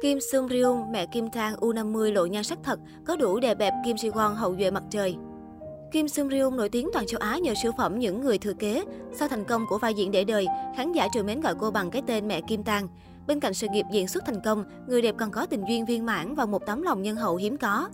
Kim Sung Ryung, mẹ Kim Thang U50 lộ nhan sắc thật, có đủ đè bẹp Kim Ji Won hậu duệ mặt trời. Kim Sung Ryung nổi tiếng toàn châu Á nhờ siêu phẩm Những người thừa kế. Sau thành công của vai diễn để đời, khán giả trừ mến gọi cô bằng cái tên mẹ Kim Tang. Bên cạnh sự nghiệp diễn xuất thành công, người đẹp còn có tình duyên viên mãn và một tấm lòng nhân hậu hiếm có.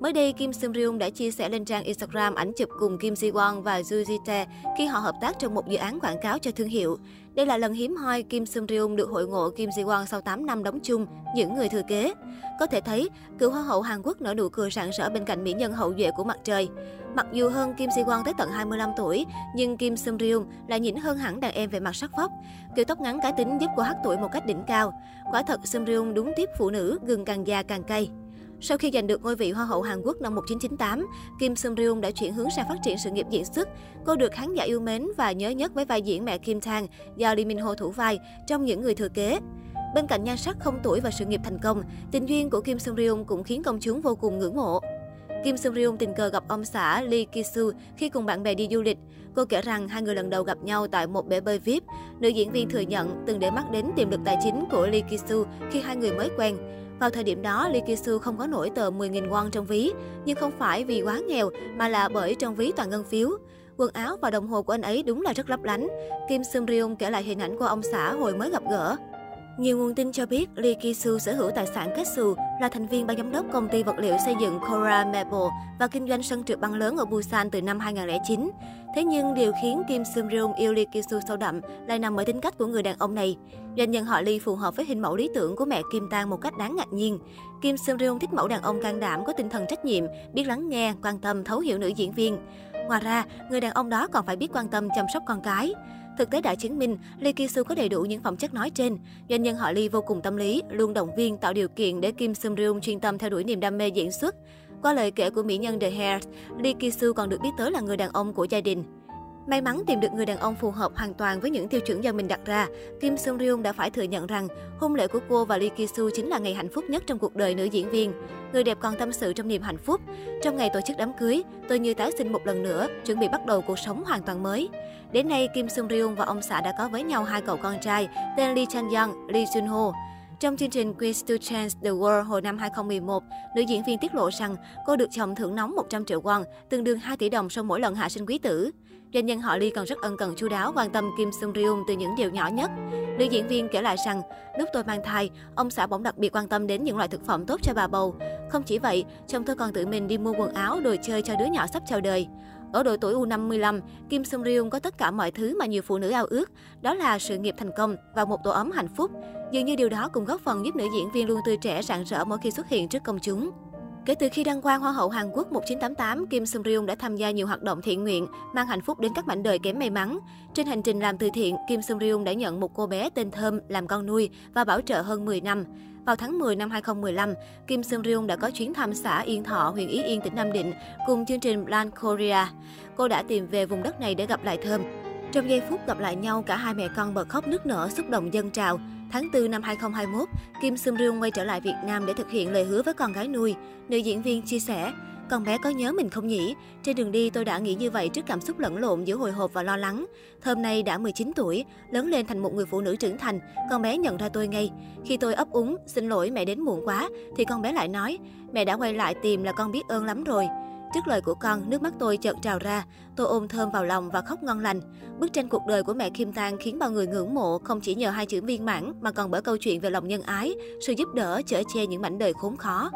Mới đây, Kim Sung Ryung đã chia sẻ lên trang Instagram ảnh chụp cùng Kim Ji Won và Ju Ji Tae khi họ hợp tác trong một dự án quảng cáo cho thương hiệu. Đây là lần hiếm hoi Kim Sung Ryung được hội ngộ Kim Ji Won sau 8 năm đóng chung những người thừa kế. Có thể thấy, cựu hoa hậu Hàn Quốc nở nụ cười rạng rỡ bên cạnh mỹ nhân hậu duệ của mặt trời. Mặc dù hơn Kim Ji Won tới tận 25 tuổi, nhưng Kim Sung Ryung lại nhỉnh hơn hẳn đàn em về mặt sắc vóc. Kiểu tóc ngắn cá tính giúp cô hát tuổi một cách đỉnh cao. Quả thật Sung Ryung đúng tiếp phụ nữ, gừng càng già càng cay. Sau khi giành được ngôi vị Hoa hậu Hàn Quốc năm 1998, Kim Seung Ryung đã chuyển hướng sang phát triển sự nghiệp diễn xuất. Cô được khán giả yêu mến và nhớ nhất với vai diễn mẹ Kim Tang do Lee Min Ho thủ vai trong những người thừa kế. Bên cạnh nhan sắc không tuổi và sự nghiệp thành công, tình duyên của Kim Seung Ryung cũng khiến công chúng vô cùng ngưỡng mộ. Kim Seung Ryung tình cờ gặp ông xã Lee Ki-soo khi cùng bạn bè đi du lịch. Cô kể rằng hai người lần đầu gặp nhau tại một bể bơi VIP. Nữ diễn viên thừa nhận từng để mắt đến tiềm lực tài chính của Lee Ki-soo khi hai người mới quen. Vào thời điểm đó, Lee Ki-soo không có nổi tờ 10.000 won trong ví, nhưng không phải vì quá nghèo mà là bởi trong ví toàn ngân phiếu. Quần áo và đồng hồ của anh ấy đúng là rất lấp lánh. Kim Sung Ryung kể lại hình ảnh của ông xã hồi mới gặp gỡ. Nhiều nguồn tin cho biết Lee Ki-soo sở hữu tài sản kết xù, là thành viên ban giám đốc công ty vật liệu xây dựng Cora Maple và kinh doanh sân trượt băng lớn ở Busan từ năm 2009. Thế nhưng điều khiến Kim Sung Ryung yêu Lee Ki-soo sâu đậm lại nằm ở tính cách của người đàn ông này. Doanh nhân họ Lee phù hợp với hình mẫu lý tưởng của mẹ Kim Tang một cách đáng ngạc nhiên. Kim Sung Ryung thích mẫu đàn ông can đảm, có tinh thần trách nhiệm, biết lắng nghe, quan tâm, thấu hiểu nữ diễn viên. Ngoài ra, người đàn ông đó còn phải biết quan tâm chăm sóc con cái. Thực tế đã chứng minh, Lee Ki Su có đầy đủ những phẩm chất nói trên. Doanh nhân họ Lee vô cùng tâm lý, luôn động viên tạo điều kiện để Kim Sung Ryung chuyên tâm theo đuổi niềm đam mê diễn xuất. Qua lời kể của mỹ nhân The Hair, Lee Ki Su còn được biết tới là người đàn ông của gia đình. May mắn tìm được người đàn ông phù hợp hoàn toàn với những tiêu chuẩn do mình đặt ra, Kim Sung Ryung đã phải thừa nhận rằng hôn lễ của cô và Lee Ki-soo chính là ngày hạnh phúc nhất trong cuộc đời nữ diễn viên. Người đẹp còn tâm sự trong niềm hạnh phúc. Trong ngày tổ chức đám cưới, tôi như tái sinh một lần nữa, chuẩn bị bắt đầu cuộc sống hoàn toàn mới. Đến nay, Kim Sung Ryung và ông xã đã có với nhau hai cậu con trai tên Lee Chan Young, Lee Jun Ho. Trong chương trình Quiz to Change the World hồi năm 2011, nữ diễn viên tiết lộ rằng cô được chồng thưởng nóng 100 triệu won, tương đương 2 tỷ đồng sau mỗi lần hạ sinh quý tử. Doanh nhân họ Lee còn rất ân cần chu đáo quan tâm Kim Sung Ryung từ những điều nhỏ nhất. Nữ diễn viên kể lại rằng, lúc tôi mang thai, ông xã bỗng đặc biệt quan tâm đến những loại thực phẩm tốt cho bà bầu. Không chỉ vậy, chồng tôi còn tự mình đi mua quần áo, đồ chơi cho đứa nhỏ sắp chào đời. Ở độ tuổi U55, Kim Sung Ryung có tất cả mọi thứ mà nhiều phụ nữ ao ước, đó là sự nghiệp thành công và một tổ ấm hạnh phúc. Dường như điều đó cũng góp phần giúp nữ diễn viên luôn tươi trẻ rạng rỡ mỗi khi xuất hiện trước công chúng. Kể từ khi đăng quang Hoa hậu Hàn Quốc 1988, Kim Sung Ryung đã tham gia nhiều hoạt động thiện nguyện, mang hạnh phúc đến các mảnh đời kém may mắn. Trên hành trình làm từ thiện, Kim Sung Ryung đã nhận một cô bé tên Thơm làm con nuôi và bảo trợ hơn 10 năm. Vào tháng 10 năm 2015, Kim Seung Ryung đã có chuyến thăm xã Yên Thọ, huyện Ý Yên, tỉnh Nam Định cùng chương trình Plan Korea. Cô đã tìm về vùng đất này để gặp lại Thơm. Trong giây phút gặp lại nhau, cả hai mẹ con bật khóc nức nở, xúc động dân trào. Tháng 4 năm 2021, Kim Sung Ryung quay trở lại Việt Nam để thực hiện lời hứa với con gái nuôi. Nữ diễn viên chia sẻ, con bé có nhớ mình không nhỉ? Trên đường đi tôi đã nghĩ như vậy trước cảm xúc lẫn lộn giữa hồi hộp và lo lắng. Thơm nay đã 19 tuổi, lớn lên thành một người phụ nữ trưởng thành, con bé nhận ra tôi ngay. Khi tôi ấp úng, xin lỗi mẹ đến muộn quá, thì con bé lại nói, mẹ đã quay lại tìm là con biết ơn lắm rồi. Trước lời của con, nước mắt tôi chợt trào ra. Tôi ôm thơm vào lòng và khóc ngon lành. Bức tranh cuộc đời của mẹ Kim Tang khiến bao người ngưỡng mộ không chỉ nhờ hai chữ viên mãn mà còn bởi câu chuyện về lòng nhân ái, sự giúp đỡ, chở che những mảnh đời khốn khó.